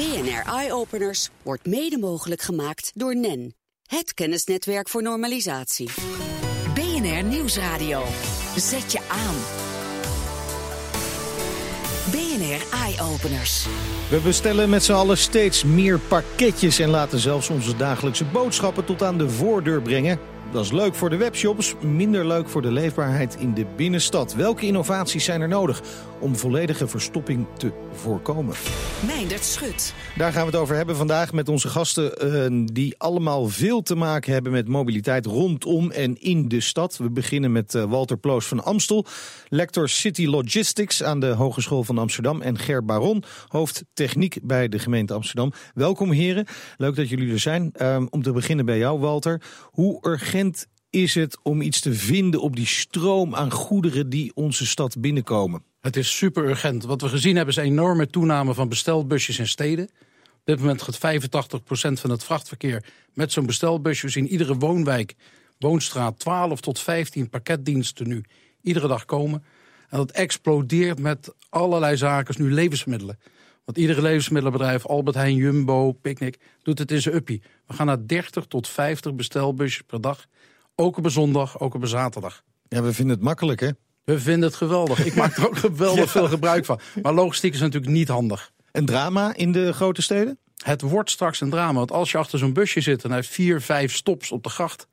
BNR Eye Openers wordt mede mogelijk gemaakt door NEN, het kennisnetwerk voor normalisatie. BNR Nieuwsradio. Zet je aan. BNR Eye Openers. We bestellen met z'n allen steeds meer pakketjes en laten zelfs onze dagelijkse boodschappen tot aan de voordeur brengen. Dat is leuk voor de webshops, minder leuk voor de leefbaarheid in de binnenstad. Welke innovaties zijn er nodig om volledige verstopping te voorkomen? Meindert Schut. Daar gaan we het over hebben vandaag met onze gasten... Uh, die allemaal veel te maken hebben met mobiliteit rondom en in de stad. We beginnen met uh, Walter Ploos van Amstel, lector City Logistics aan de Hogeschool van Amsterdam... en Ger Baron, hoofd techniek bij de gemeente Amsterdam. Welkom heren, leuk dat jullie er zijn. Uh, om te beginnen bij jou, Walter. Hoe urgent is het om iets te vinden op die stroom aan goederen die onze stad binnenkomen? Het is super urgent. Wat we gezien hebben is een enorme toename van bestelbusjes in steden. Op dit moment gaat 85% van het vrachtverkeer met zo'n bestelbusje. We zien iedere woonwijk, woonstraat 12 tot 15 pakketdiensten nu iedere dag komen. En dat explodeert met allerlei zaken, nu levensmiddelen. Want iedere levensmiddelenbedrijf, Albert Heijn, Jumbo, Picnic, doet het in zijn uppie. We gaan naar 30 tot 50 bestelbusjes per dag. Ook op een zondag, ook op een zaterdag. Ja, we vinden het makkelijk, hè? We vinden het geweldig. Ik maak er ook geweldig veel gebruik van. Maar logistiek is natuurlijk niet handig. Een drama in de grote steden? Het wordt straks een drama. Want als je achter zo'n busje zit en hij heeft vier, vijf stops op de gracht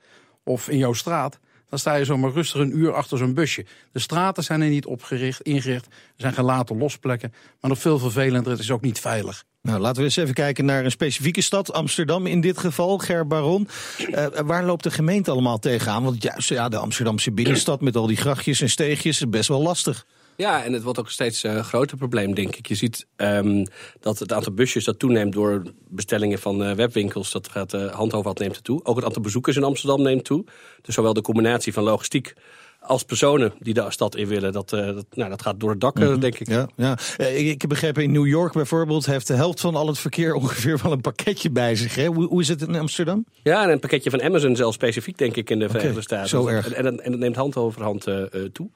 of in jouw straat, dan sta je zomaar rustig een uur achter zo'n busje. De straten zijn er niet opgericht, ingericht. Er zijn gelaten losplekken. Maar nog veel vervelender, het is ook niet veilig. Nou, laten we eens even kijken naar een specifieke stad, Amsterdam in dit geval, Ger Baron. Uh, waar loopt de gemeente allemaal tegenaan? Want juist ja, de Amsterdamse binnenstad met al die grachtjes en steegjes is best wel lastig. Ja, en het wordt ook een steeds uh, groter probleem, denk ik. Je ziet um, dat het aantal busjes dat toeneemt door bestellingen van uh, webwinkels. Dat gaat uh, handhoofd neemt toe. Ook het aantal bezoekers in Amsterdam neemt toe. Dus zowel de combinatie van logistiek als personen die de stad in willen. Dat, uh, dat, nou, dat gaat door het dak, mm -hmm. denk ik. Ja, ja. Ik heb begrepen, in New York bijvoorbeeld... heeft de helft van al het verkeer ongeveer wel een pakketje bij zich. Hè? Hoe, hoe is het in Amsterdam? Ja, en een pakketje van Amazon zelfs specifiek, denk ik, in de Verenigde Staten. Zo erg. En, en, en dat neemt hand over hand uh, toe.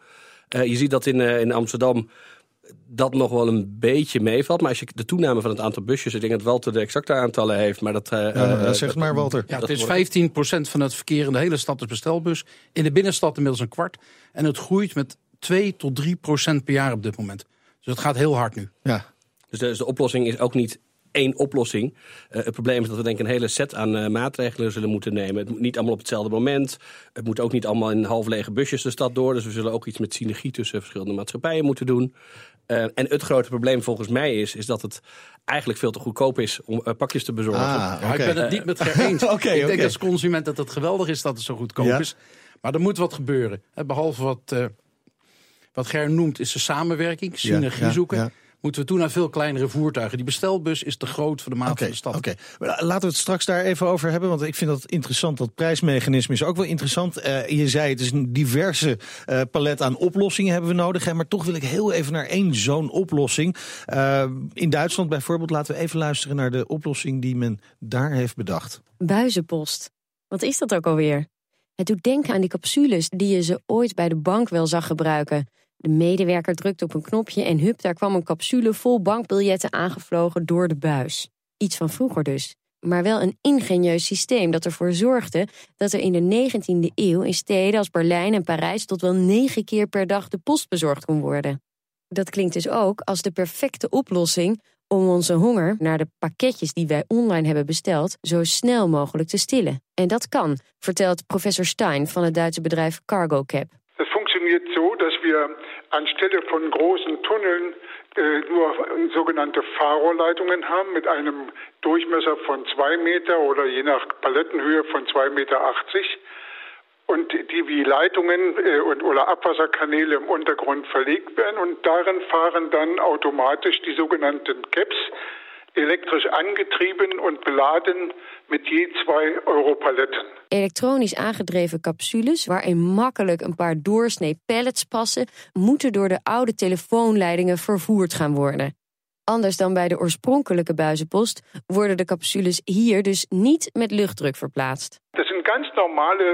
Je ziet dat in, in Amsterdam dat nog wel een beetje meevalt. Maar als je de toename van het aantal busjes... ik denk dat Walter de exacte aantallen heeft, maar dat... Uh, ja, zeg maar, Walter. Ja, het is 15% van het verkeer in de hele stad is bestelbus. In de binnenstad inmiddels een kwart. En het groeit met 2 tot 3 procent per jaar op dit moment. Dus het gaat heel hard nu. Ja. Dus de, dus de oplossing is ook niet één oplossing. Uh, het probleem is dat we denk ik een hele set aan uh, maatregelen zullen moeten nemen. Het moet niet allemaal op hetzelfde moment. Het moet ook niet allemaal in half lege busjes de stad door. Dus we zullen ook iets met synergie tussen verschillende maatschappijen moeten doen. Uh, en het grote probleem volgens mij is, is dat het eigenlijk veel te goedkoop is om uh, pakjes te bezorgen. Ah, okay. ik ben het niet met Ger eens. okay, ik denk okay. als consument dat het geweldig is dat het zo goedkoop ja. is. Maar er moet wat gebeuren. Behalve wat, uh, wat Ger noemt is de samenwerking, synergie ja, zoeken moeten we toen naar veel kleinere voertuigen. Die bestelbus is te groot voor de maat okay, van de stad. Oké, okay. laten we het straks daar even over hebben. Want ik vind dat interessant. Dat prijsmechanisme is ook wel interessant. Uh, je zei het is een diverse uh, palet aan oplossingen hebben we nodig. Hè, maar toch wil ik heel even naar één zo'n oplossing. Uh, in Duitsland bijvoorbeeld laten we even luisteren naar de oplossing die men daar heeft bedacht. Buizenpost. Wat is dat ook alweer? Het doet denken aan die capsules die je ze ooit bij de bank wel zag gebruiken. De medewerker drukt op een knopje en hup, daar kwam een capsule vol bankbiljetten aangevlogen door de buis. Iets van vroeger dus. Maar wel een ingenieus systeem dat ervoor zorgde dat er in de 19e eeuw in steden als Berlijn en Parijs tot wel negen keer per dag de post bezorgd kon worden. Dat klinkt dus ook als de perfecte oplossing om onze honger naar de pakketjes die wij online hebben besteld zo snel mogelijk te stillen. En dat kan, vertelt professor Stein van het Duitse bedrijf CargoCab. Het functioneert zo dat we anstelle von großen Tunneln äh, nur sogenannte Fahrrohrleitungen haben mit einem Durchmesser von zwei Meter oder je nach Palettenhöhe von zwei Meter. achtzig und die wie Leitungen äh, und, oder Abwasserkanäle im Untergrund verlegt werden und darin fahren dann automatisch die sogenannten CAPs, elektrisch angetrieben und beladen met je twee Europaletten. Elektronisch aangedreven capsules, waarin makkelijk een paar doorsnee pallets passen, moeten door de oude telefoonleidingen vervoerd gaan worden. Anders dan bij de oorspronkelijke buizenpost worden de capsules hier dus niet met luchtdruk verplaatst. Dat zijn ganz normale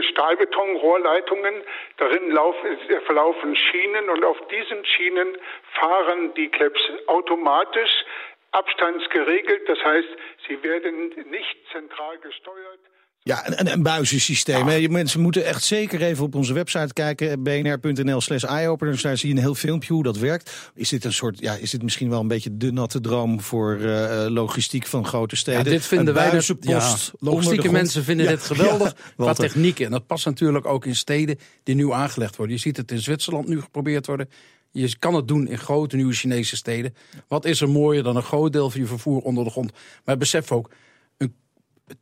Stahlbetonrohrleitungen. Darin laufen, verlaufen Schienen und auf diesen Schienen fahren die Caps automatisch abstandsgeregelt. Das heißt, sie werden nicht zentral gesteuert. Ja, een, een buizensysteem. Mensen moeten echt zeker even op onze website kijken, bnr.nl slash eyeopeners. Daar zie je een heel filmpje hoe dat werkt. Is dit een soort, ja, is dit misschien wel een beetje de natte droom voor uh, logistiek van grote steden? Ja, dit vinden wij de, ja, logistieke mensen vinden dit geweldig ja, qua technieken. En dat past natuurlijk ook in steden die nu aangelegd worden. Je ziet het in Zwitserland nu geprobeerd worden. Je kan het doen in grote nieuwe Chinese steden. Wat is er mooier dan een groot deel van je vervoer onder de grond? Maar besef ook, een,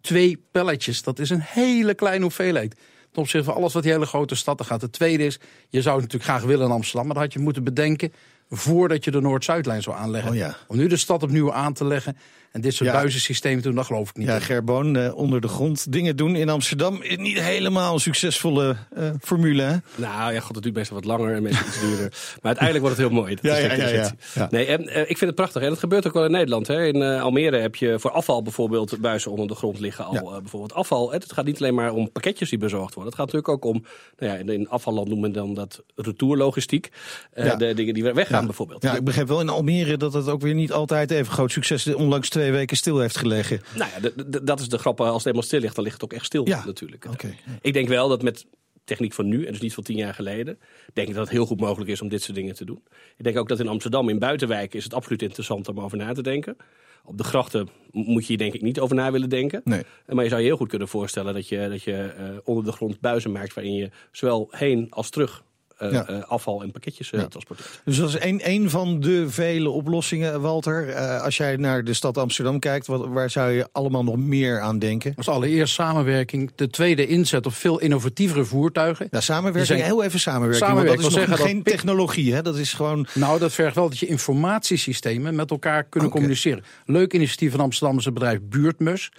twee pelletjes, dat is een hele kleine hoeveelheid. Ten opzichte van alles wat die hele grote stad gaat. Het tweede is, je zou het natuurlijk graag willen in Amsterdam, maar dat had je moeten bedenken voordat je de Noord-Zuidlijn zou aanleggen. Oh ja. Om nu de stad opnieuw aan te leggen en dit soort ja. buizensystemen doen, dat geloof ik niet. Ja, Gerboon, uh, onder de grond dingen doen in Amsterdam is niet helemaal een succesvolle uh, formule. Hè? Nou ja, god, het duurt best wel wat langer en meestal iets duurder. Maar uiteindelijk wordt het heel mooi. Dat ja, is ja, ja, ja, ja. Nee, en, uh, ik vind het prachtig. En dat gebeurt ook wel in Nederland. Hè. In Almere heb je voor afval bijvoorbeeld buizen onder de grond liggen. Al bijvoorbeeld afval. Het gaat niet alleen maar om pakketjes die bezorgd worden. Het gaat natuurlijk ook om, nou ja, in afvalland noemen we dan dat retourlogistiek. De dingen die weggaan bijvoorbeeld. Ja, ik begrijp wel in Almere dat het ook weer niet altijd even groot succes is. Onlangs twee weken stil heeft gelegen. Nou ja, dat is de grap. Als het helemaal stil ligt, dan ligt het ook echt stil ja. natuurlijk. Okay, ja. Ik denk wel dat met techniek van nu, en dus niet van tien jaar geleden, denk ik dat het heel goed mogelijk is om dit soort dingen te doen. Ik denk ook dat in Amsterdam, in buitenwijken, is het absoluut interessant om over na te denken. Op de grachten moet je hier denk ik niet over na willen denken. Nee. Maar je zou je heel goed kunnen voorstellen dat je, dat je uh, onder de grond buizen maakt waarin je zowel heen als terug ja. uh, afval en pakketjes uh, ja. transporteert. Dus dat is een, een van de vele oplossingen, Walter. als jij naar de stad Amsterdam kijkt, wat, waar zou je allemaal nog meer aan denken? Als allereerst samenwerking. De tweede inzet op veel innovatievere voertuigen. Ja, samenwerking, zijn... heel even samenwerking. samenwerking want dat is nog geen dat... technologie, hè? Dat is gewoon... Nou, dat vergt wel dat je informatiesystemen met elkaar kunnen okay. communiceren. Leuk initiatief van Amsterdam is het bedrijf Buurtmus.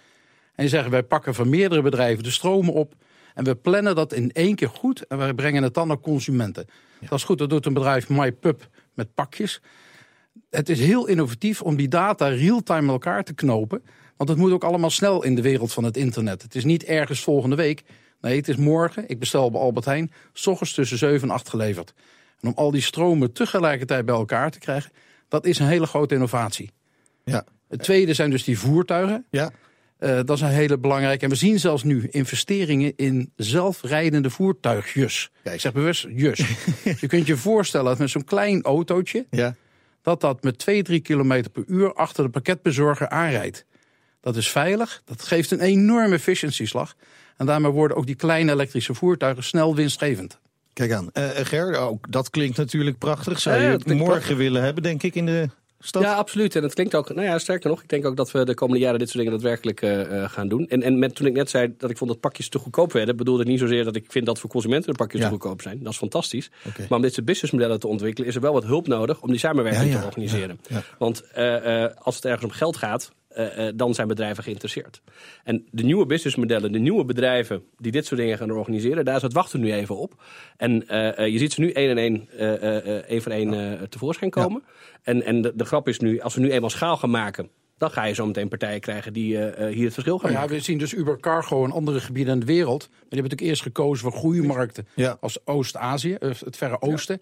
En die zeggen, wij pakken van meerdere bedrijven de stromen op... En we plannen dat in één keer goed en we brengen het dan naar consumenten. Ja. Dat is goed, dat doet een bedrijf MyPub met pakjes. Het is heel innovatief om die data real-time met elkaar te knopen. Want het moet ook allemaal snel in de wereld van het internet. Het is niet ergens volgende week. Nee, het is morgen. Ik bestel bij Albert Heijn. S ochtends tussen 7 en 8 geleverd. En om al die stromen tegelijkertijd bij elkaar te krijgen... dat is een hele grote innovatie. Ja. Het tweede zijn dus die voertuigen. Ja. Uh, dat is een hele belangrijke. En we zien zelfs nu investeringen in zelfrijdende voertuigjes. Ja, ik zeg bewust jus. je kunt je voorstellen dat met zo'n klein autootje... Ja. dat dat met 2, 3 kilometer per uur achter de pakketbezorger aanrijdt. Dat is veilig, dat geeft een enorme efficiëntieslag. En daarmee worden ook die kleine elektrische voertuigen snel winstgevend. Kijk aan. Uh, Ger, ook dat klinkt natuurlijk prachtig. Zou je het morgen prachtig. willen hebben, denk ik, in de Stad? Ja, absoluut. En het klinkt ook, nou ja, sterker nog, ik denk ook dat we de komende jaren dit soort dingen daadwerkelijk uh, gaan doen. En, en met, toen ik net zei dat ik vond dat pakjes te goedkoop werden, bedoelde ik niet zozeer dat ik vind dat voor consumenten de pakjes ja. te goedkoop zijn. Dat is fantastisch. Okay. Maar om dit soort businessmodellen te ontwikkelen, is er wel wat hulp nodig om die samenwerking ja, ja. te organiseren. Want uh, als het ergens om geld gaat, uh, uh, dan zijn bedrijven geïnteresseerd. En de nieuwe businessmodellen, de nieuwe bedrijven die dit soort dingen gaan organiseren, daar is het wachten nu even op. En uh, je ziet ze nu één en één, één voor één tevoorschijn komen. Ja. En, en de, de, grap is nu, als we nu eenmaal schaal gaan maken, dan ga je zo meteen partijen krijgen die hier het verschil gaan ja, maken. We zien dus Uber Cargo in andere gebieden in de wereld. Maar die hebben natuurlijk eerst gekozen voor groeimarkten ja. als Oost-Azië, het Verre Oosten.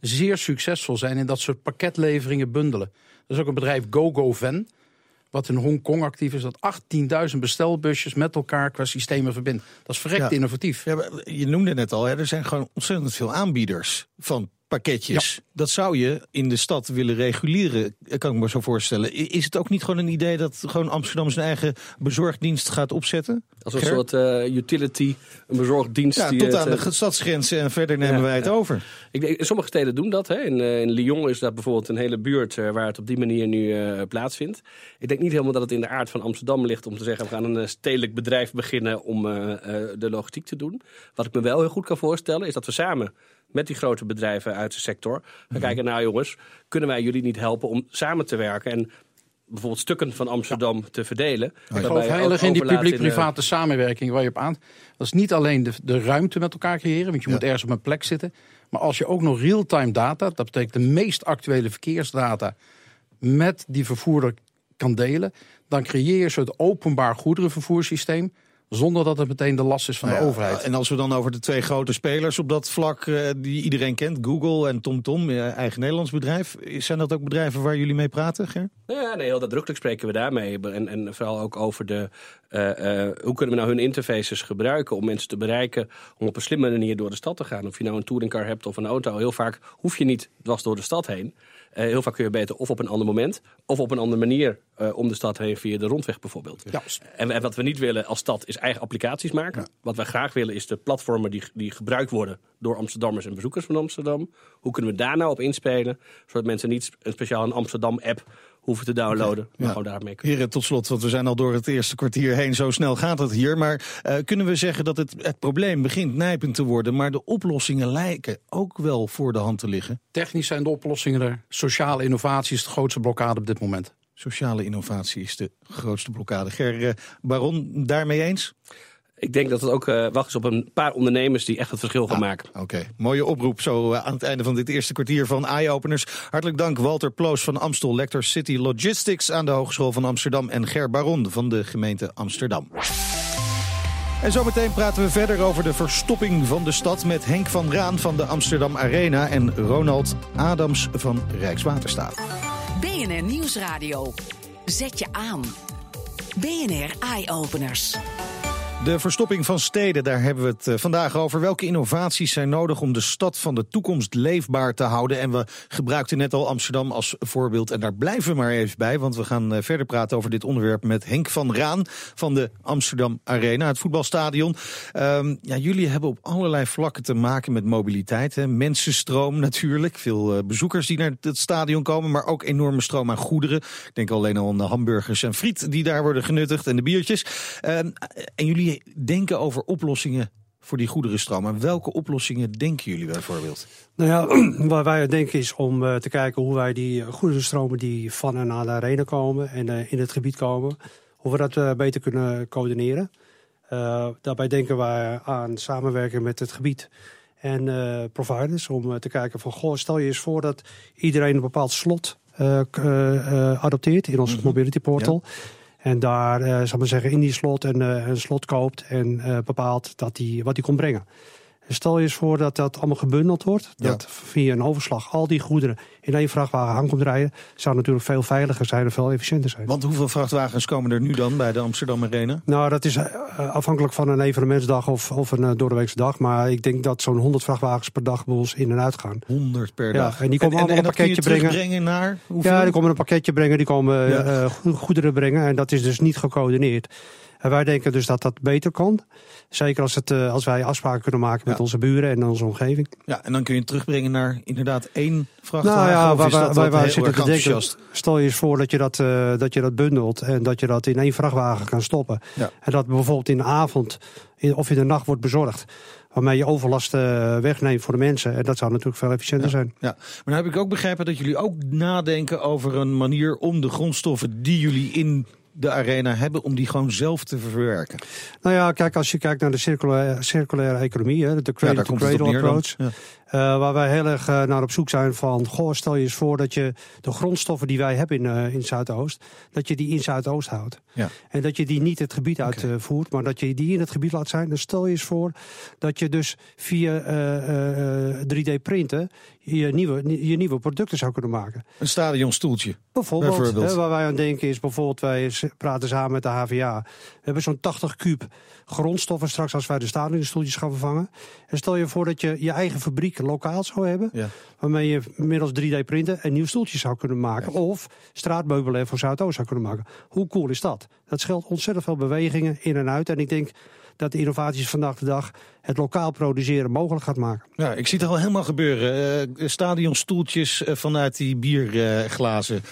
Zeer succesvol zijn in dat soort pakketleveringen bundelen. Er is ook een bedrijf GoGoVan wat in Hongkong actief is, dat 18.000 bestelbusjes met elkaar qua systemen verbindt. Dat is verrekt ja. innovatief. Ja, je noemde net al, hè, er zijn gewoon ontzettend veel aanbieders van pakketjes. Ja. Dat zou je in de stad willen reguleren, kan ik me zo voorstellen. Is het ook niet gewoon een idee dat gewoon Amsterdam zijn eigen bezorgdienst gaat opzetten? Als een Ger? soort uh, utility, een bezorgdienst. Ja, die tot het, aan de stadsgrenzen en verder nemen ja, wij het over. Ik denk, sommige steden doen dat. Hè. In, uh, in Lyon is dat bijvoorbeeld een hele buurt uh, waar het op die manier nu uh, plaatsvindt. Ik denk niet helemaal dat het in de aard van Amsterdam ligt om te zeggen... we gaan een stedelijk bedrijf beginnen om de logistiek te doen. Wat ik me wel heel goed kan voorstellen is dat we samen met die grote bedrijven uit de sector. Gaan mm-hmm. kijken, nou jongens, kunnen wij jullie niet helpen om samen te werken en bijvoorbeeld stukken van Amsterdam ja. te verdelen. Ik geloof heilig in die publiek-private samenwerking waar je op aan. Dat is niet alleen de, de ruimte met elkaar creëren, want je ja. moet ergens op een plek zitten. Maar als je ook nog real-time data, dat betekent de meest actuele verkeersdata, met die vervoerder kan delen, dan creëer je een soort openbaar goederenvervoerssysteem zonder dat het meteen de last is van Nou de ja, overheid. En als we dan over de twee grote spelers op dat vlak eh, die iedereen kent, Google en TomTom, eh, eigen Nederlands bedrijf. Zijn dat ook bedrijven waar jullie mee praten, Ger? Ja, nee, heel nadrukkelijk spreken we daarmee. En, en vooral ook over de, eh, eh, hoe kunnen we nou hun interfaces gebruiken om mensen te bereiken om op een slimme manier door de stad te gaan. Of je nou een touringcar hebt of een auto, heel vaak hoef je niet dwars door de stad heen. Eh, heel vaak kun je beter of op een ander moment of op een andere manier eh, om de stad heen via de rondweg bijvoorbeeld. Ja. En, en wat we niet willen als stad is eigen applicaties maken. Wat wij graag willen is de platformen die, die gebruikt worden door Amsterdammers en bezoekers van Amsterdam. Hoe kunnen we daar nou op inspelen, zodat mensen niet een speciaal een Amsterdam-app hoeven te downloaden, maar Ja. gewoon daarmee kunnen. Heren, tot slot, want we zijn al door het eerste kwartier heen. Zo snel gaat het hier. Maar eh, kunnen we zeggen dat het, het probleem begint nijpend te worden, maar de oplossingen lijken ook wel voor de hand te liggen? Technisch zijn de oplossingen er. Sociale innovatie is de grootste blokkade op dit moment. Sociale innovatie is de grootste blokkade. Ger eh, Baron, daarmee eens? Ik denk dat het ook eh, wacht is op een paar ondernemers die echt het verschil gaan maken. Oké, mooie oproep zo eh, aan het einde van dit eerste kwartier van Eye-Openers. Hartelijk dank Walter Ploos van Amstel, lector City Logistics aan de Hogeschool van Amsterdam en Ger Baron van de gemeente Amsterdam. En zometeen praten we verder over de verstopping van de stad met Henk van Raan van de Amsterdam Arena en Ronald Adams van Rijkswaterstaat. BNR Nieuwsradio. Zet je aan. BNR Eye Openers. De verstopping van steden, daar hebben we het eh, vandaag over. Welke innovaties zijn nodig om de stad van de toekomst leefbaar te houden? En we gebruikten net al Amsterdam als voorbeeld. En daar blijven we maar even bij, want we gaan eh, verder praten over dit onderwerp met Henk van Raan van de Amsterdam Arena, het voetbalstadion. Ehm, ja, jullie hebben op allerlei vlakken te maken met mobiliteit. Mensenstroom natuurlijk, veel eh, bezoekers die naar het stadion komen, maar ook enorme stroom aan goederen. Ik denk alleen al aan de hamburgers en friet die daar worden genuttigd en de biertjes. Ehm, en jullie denken over oplossingen voor die goederenstroom. En welke oplossingen denken jullie bijvoorbeeld? Nou ja, waar wij aan denken is om eh, te kijken hoe wij die goederenstromen die van en naar de arena komen en eh, in het gebied komen, hoe we dat eh, beter kunnen coördineren. Eh, daarbij denken wij aan samenwerken met het gebied en eh, providers om eh, te kijken van, goh, stel je eens voor dat iedereen een bepaald slot eh, eh, eh, adopteert in ons mobility portal. En daar, eh zal maar zeggen, in die slot een, eh, een slot koopt en eh, bepaalt dat die, wat die komt brengen. En Stel je eens voor dat dat allemaal gebundeld wordt. Ja. Dat via een overslag al die goederen in één vrachtwagen aan komt rijden. Zou natuurlijk veel veiliger zijn en veel efficiënter zijn. Want hoeveel vrachtwagens komen er nu dan bij de Amsterdam Arena? Nou, dat is eh, afhankelijk van een evenementsdag of, of een uh, doordeweekse dag. Maar ik denk dat zo'n 100 vrachtwagens per dag bij ons in en uit gaan. 100 per Ja, dag. en die komen allemaal een dat kun je pakketje brengen. naar hoeveel? Ja, die komen een pakketje brengen, die komen Ja. eh, go- goederen brengen. En dat is dus niet gecoördineerd. En wij denken dus dat dat beter kan. Zeker als, het, eh, als wij afspraken kunnen maken met Ja. onze buren en onze omgeving. Ja, en dan kun je het terugbrengen naar inderdaad één vrachtwagen. Nou ja, waar, waar, waar zitten te denken. Stel je eens voor dat je dat, eh, dat je dat bundelt en dat je dat in één vrachtwagen kan stoppen. Ja. En dat bijvoorbeeld in de avond in, of in de nacht wordt bezorgd. Waarmee je overlast eh, wegneemt voor de mensen. En dat zou natuurlijk veel efficiënter zijn. Ja, maar dan heb ik ook begrepen dat jullie ook nadenken over een manier om de grondstoffen die jullie in de arena hebben, om die gewoon zelf te verwerken. Nou ja, kijk, als je kijkt naar de circulaire, circulaire economie, hè, de Ja, daar cradle approach. Ja. Eh, waar wij heel erg eh, naar op zoek zijn van, goh, stel je eens voor dat je de grondstoffen die wij hebben in, eh, in Zuidoost, dat je die in Zuidoost houdt. Ja. En dat je die niet het gebied uitvoert, maar dat je die in het gebied laat zijn. Dan stel je eens voor dat je dus via eh, eh, 3D printen je nieuwe, je nieuwe producten zou kunnen maken. Een stadionstoeltje. Bijvoorbeeld, Bijvoorbeeld. Hè, waar wij aan denken is bijvoorbeeld, wij praten samen met de HVA. We hebben zo'n 80 kuub grondstoffen straks als wij de stadionstoeltjes gaan vervangen. En stel je voor dat je je eigen fabriek lokaal zou hebben. Ja. Waarmee je middels 3D printen een nieuw stoeltje zou kunnen maken. Of straatmeubelen voor Zuidoost zou kunnen maken. Hoe cool is dat? Dat scheelt ontzettend veel bewegingen in en uit. En ik denk dat de innovaties vandaag de dag het lokaal produceren mogelijk gaat maken. Ja, ik zie het al helemaal gebeuren. Eh stadionstoeltjes eh, vanuit die bierglazen.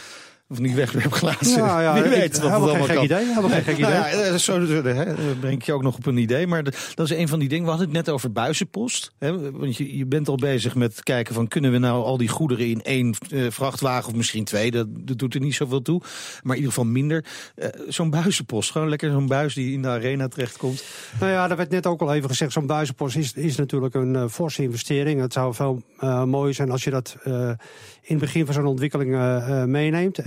Of niet wegwerpglazen. Ja, ja, Wie ik- weet wat het allemaal kan. idee, helemaal geen gek idee. Nou ja, eh, zo hè, eh, breng ik je ook nog op een idee. Maar dat is een van die dingen. We hadden het net over buizenpost. Hè, want je, je bent al bezig met kijken van... kunnen we nou al die goederen in één eh, vrachtwagen of misschien twee? Dat, dat doet er niet zoveel toe. Maar in ieder geval minder. Eh, zo'n buizenpost. Gewoon lekker zo'n buis die in de arena terechtkomt. Nou ja, daar werd net ook al even gezegd. Zo'n buizenpost is, is natuurlijk een eh, forse investering. Het zou veel eh mooier zijn als je dat eh, in het begin van zo'n ontwikkeling eh, eh,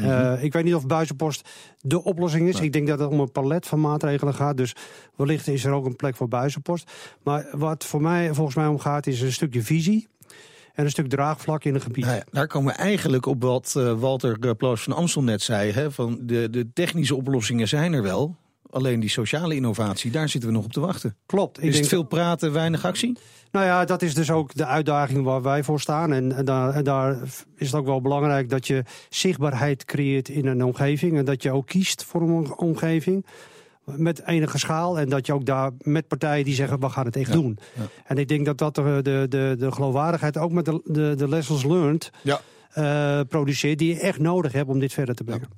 En Uh, ik weet niet of buizenpost de oplossing is. Ik denk dat het om een palet van maatregelen gaat. Dus wellicht is er ook een plek voor buizenpost. Maar wat voor mij, volgens mij om gaat, is een stukje visie en een stuk draagvlak in een gebied. Nou ja, daar komen we eigenlijk op wat uh, Walter Ploos van Amstel net zei. Hè, van de, de technische oplossingen zijn er wel. Alleen die sociale innovatie, daar zitten we nog op te wachten. Klopt. Ik is denk... het veel praten, weinig actie? Nou ja, dat is dus ook de uitdaging waar wij voor staan. En, en, daar, en, daar, is het ook wel belangrijk dat je zichtbaarheid creëert in een omgeving. En dat je ook kiest voor een omgeving met enige schaal. En dat je ook daar met partijen die zeggen, we gaan het echt doen. En ik denk dat dat de, de, de, de geloofwaardigheid, ook met de, de, de lessons learned... Ja. Uh, produceert die je echt nodig hebt om dit verder te brengen.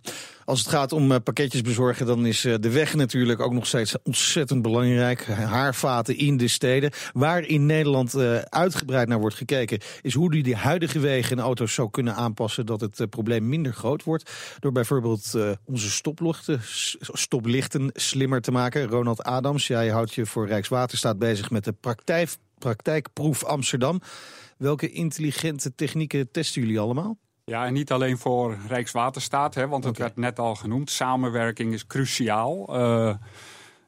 Als het gaat om uh, pakketjes bezorgen, dan is uh, de weg natuurlijk ook nog steeds ontzettend belangrijk. Haarvaten in de steden. Waar in Nederland uitgebreid naar wordt gekeken, is hoe die de huidige wegen en auto's zou kunnen aanpassen dat het probleem minder groot wordt. Door bijvoorbeeld onze stoplichten, stoplichten slimmer te maken. Ronald Adams, jij houdt je voor Rijkswaterstaat bezig met de praktijk, praktijkproef Amsterdam. Welke intelligente technieken testen jullie allemaal? Ja, en niet alleen voor Rijkswaterstaat, hè, want het werd net al genoemd. Samenwerking is cruciaal. Uh,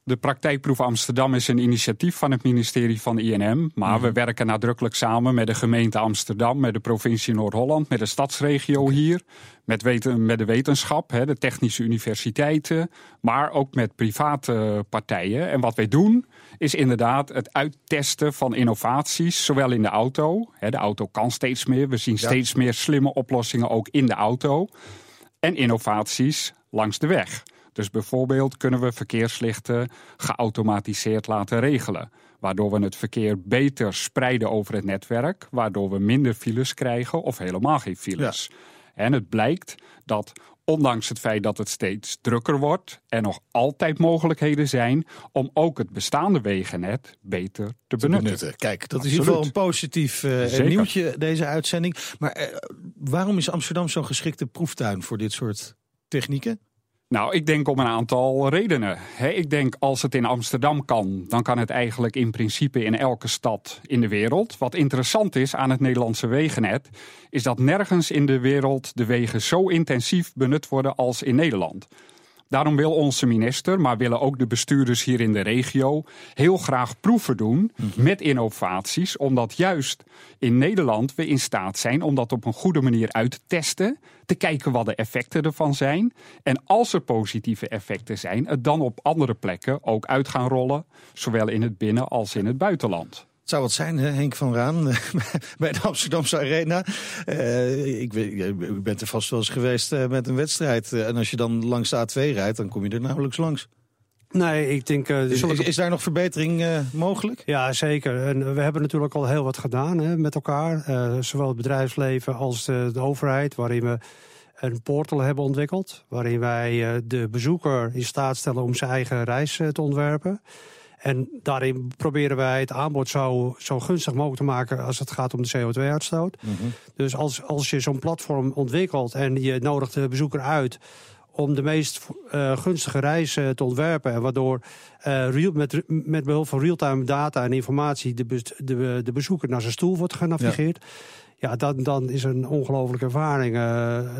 de praktijkproef Amsterdam is een initiatief van het ministerie van INM. Maar we mhm. werken nadrukkelijk samen met de gemeente Amsterdam, met de provincie Noord-Holland, met de stadsregio hier, met, weten, met de wetenschap, hè, de technische universiteiten, maar ook met private partijen. En wat wij doen is inderdaad het uittesten van innovaties, zowel in de auto. Hè, de auto kan steeds meer, we zien steeds meer slimme oplossingen ook in de auto. En innovaties langs de weg. Dus bijvoorbeeld kunnen we verkeerslichten geautomatiseerd laten regelen. Waardoor we het verkeer beter spreiden over het netwerk. Waardoor we minder files krijgen of helemaal geen files. En het blijkt dat ondanks het feit dat het steeds drukker wordt, er nog altijd mogelijkheden zijn om ook het bestaande wegennet beter te, benutten. Kijk, dat is in ieder geval een positief uh, nieuwtje, deze uitzending. Maar uh, waarom is Amsterdam zo'n geschikte proeftuin voor dit soort technieken? Nou, ik denk om een aantal redenen. ik denk als het in Amsterdam kan, dan kan het eigenlijk in principe in elke stad in de wereld. Wat interessant is aan het Nederlandse wegennet, is dat nergens in de wereld de wegen zo intensief benut worden als in Nederland. Daarom wil onze minister, maar willen ook de bestuurders hier in de regio, heel graag proeven doen mhm. met innovaties. Omdat juist in Nederland we in staat zijn om dat op een goede manier uit te testen. Te kijken wat de effecten ervan zijn. En als er positieve effecten zijn, het dan op andere plekken ook uit gaan rollen. Zowel in het binnen- als in het buitenland. Het zou wat zijn, hè, Henk van Raan, bij de Amsterdamse Arena. Uh, ik weet, u bent er vast wel eens geweest uh, met een wedstrijd. Uh, en als je dan langs de A2 rijdt, dan kom je er nauwelijks langs. Nee, ik denk... is, is, is, daar nog verbetering mogelijk? Ja, zeker. En we hebben natuurlijk al heel wat gedaan hè, met elkaar. zowel het bedrijfsleven als de, de, overheid, waarin we een portal hebben ontwikkeld. Waarin wij de bezoeker in staat stellen om zijn eigen reis te ontwerpen. En daarin proberen wij het aanbod zo, zo gunstig mogelijk te maken als het gaat om de CO2-uitstoot. Mhm. Dus als, als je zo'n platform ontwikkelt en je nodigt de bezoeker uit om de meest uh, gunstige reis uh, te ontwerpen. Waardoor uh, real, met, met behulp van real-time data en informatie de, de, de bezoeker naar zijn stoel wordt genavigeerd. Ja, dan, dan is een ongelofelijke ervaring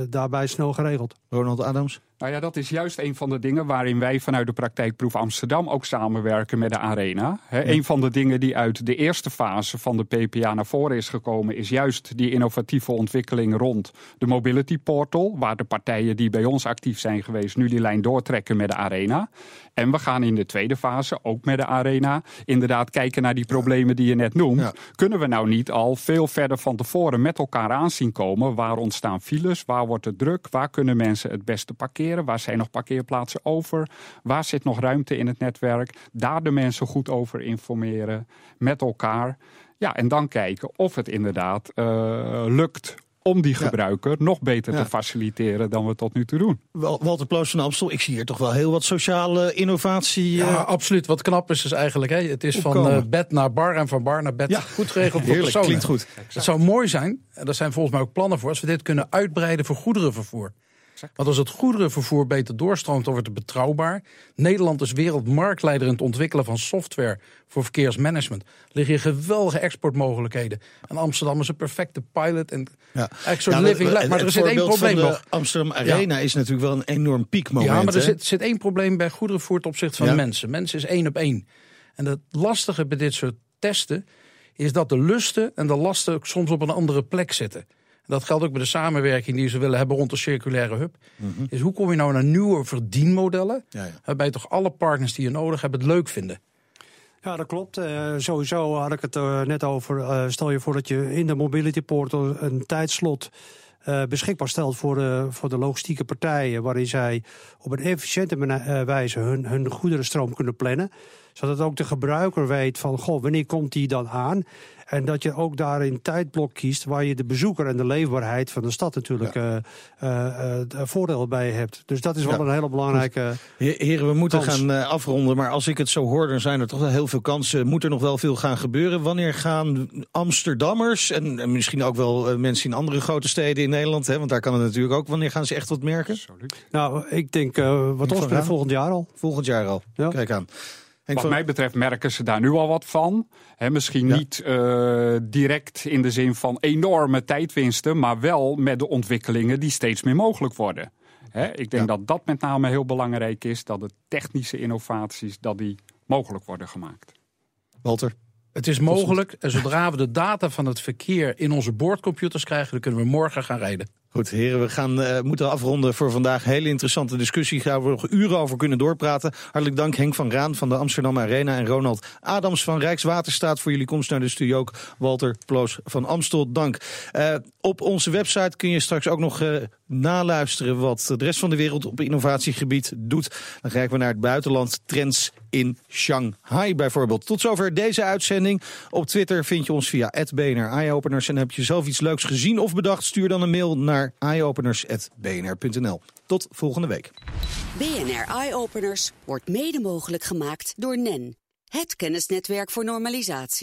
daarbij snel geregeld. Ronald Adams? Nou ja, dat is juist een van de dingen waarin wij vanuit de praktijkproef Amsterdam ook samenwerken met de Arena. He, Een van de dingen die uit de eerste fase van de PPA naar voren is gekomen, is juist die innovatieve ontwikkeling rond de Mobility Portal, waar de partijen die bij ons actief zijn geweest nu die lijn doortrekken met de Arena. En we gaan in de tweede fase, ook met de Arena, inderdaad kijken naar die problemen die je net noemt. Kunnen we nou niet al veel verder van tevoren met elkaar aanzien komen? Waar ontstaan files? Waar wordt het druk? Waar kunnen mensen het beste parkeren? Waar zijn nog parkeerplaatsen over? Waar zit nog ruimte in het netwerk? Daar de mensen goed over informeren met elkaar. Ja, en dan kijken of het inderdaad uh, lukt om die gebruiker nog beter te faciliteren dan we tot nu toe doen. Walter Ploos van Amstel, ik zie hier toch wel heel wat sociale innovatie. Ja, uh... absoluut. Wat knap is, is eigenlijk, hè, het is van uh, bed naar bar en van bar naar bed. Ja. Goed geregeld voor personen. klinkt goed. Het zou mooi zijn, en er zijn volgens mij ook plannen voor, als we dit kunnen uitbreiden voor goederenvervoer. Want als het goederenvervoer beter doorstroomt, dan wordt het betrouwbaar. Nederland is wereldmarktleider in het ontwikkelen van software voor verkeersmanagement. Er liggen hier geweldige exportmogelijkheden. En Amsterdam is een perfecte pilot en Ja. export Ja, living. lab. Maar er zit één probleem de nog. Amsterdam Arena is natuurlijk wel een enorm piekmoment. Ja, maar er zit, zit één probleem bij goederenvervoer ten opzichte van Ja. mensen. Mensen is één op één. En het lastige bij dit soort testen is dat de lusten en de lasten ook soms op een andere plek zitten. En dat geldt ook bij de samenwerking die ze willen hebben rond de circulaire hub. Is hoe kom je nou naar nieuwe verdienmodellen, Ja, ja. waarbij toch alle partners die je nodig hebt het leuk vinden. Ja, dat klopt. Eh, sowieso had ik het er net over. Eh, stel je voor dat je in de Mobility Portal een tijdslot eh, beschikbaar stelt voor de, voor de logistieke partijen. Waarin zij op een efficiënte eh, wijze hun, hun goederenstroom kunnen plannen. Zodat ook de gebruiker weet van, goh, wanneer komt die dan aan? En dat je ook daar een tijdblok kiest waar je de bezoeker en de leefbaarheid van de stad natuurlijk eh, eh, eh, voordeel bij hebt. Dus dat is wel Ja. een hele belangrijke. He- Heren, we moeten Kans. gaan afronden. Maar als ik het zo hoor, dan zijn er toch wel heel veel kansen. Moet er nog wel veel gaan gebeuren? Wanneer gaan Amsterdammers en, en misschien ook wel mensen in andere grote steden in Nederland, hè, want daar kan het natuurlijk ook, wanneer gaan ze echt wat merken? Nou, ik denk eh, wat ons betreft volgend jaar al. Volgend jaar al. Ja. Kijk aan. Henk Wat van- mij betreft merken ze daar nu al wat van. Hè, misschien Ja. niet eh, direct in de zin van enorme tijdwinsten, maar wel met de ontwikkelingen die steeds meer mogelijk worden. Hè, ik denk Ja. dat dat met name heel belangrijk is, dat de technische innovaties dat die mogelijk worden gemaakt. Walter. Het is mogelijk en zodra we de data van het verkeer in onze boordcomputers krijgen, dan kunnen we morgen gaan rijden. Goed, heren, we gaan, eh, moeten afronden voor vandaag. Hele interessante discussie. Gaan we nog uren over kunnen doorpraten. Hartelijk dank Henk van Raan van de Amsterdam Arena en Ronald Adams van Rijkswaterstaat voor jullie komst naar de studio. Ook Walter Ploos van Amstel, dank. Eh, op onze website kun je straks ook nog eh, naluisteren wat de rest van de wereld op innovatiegebied doet. Dan kijken we naar het buitenland, trends in Shanghai bijvoorbeeld. Tot zover deze uitzending. Op Twitter vind je ons via @bnr eyeopeners en heb je zelf iets leuks gezien of bedacht, stuur dan een mail naar eyeopeners@bnr.nl. Tot volgende week. BNR Eye Openers wordt mede mogelijk gemaakt door NEN, het kennisnetwerk voor normalisatie.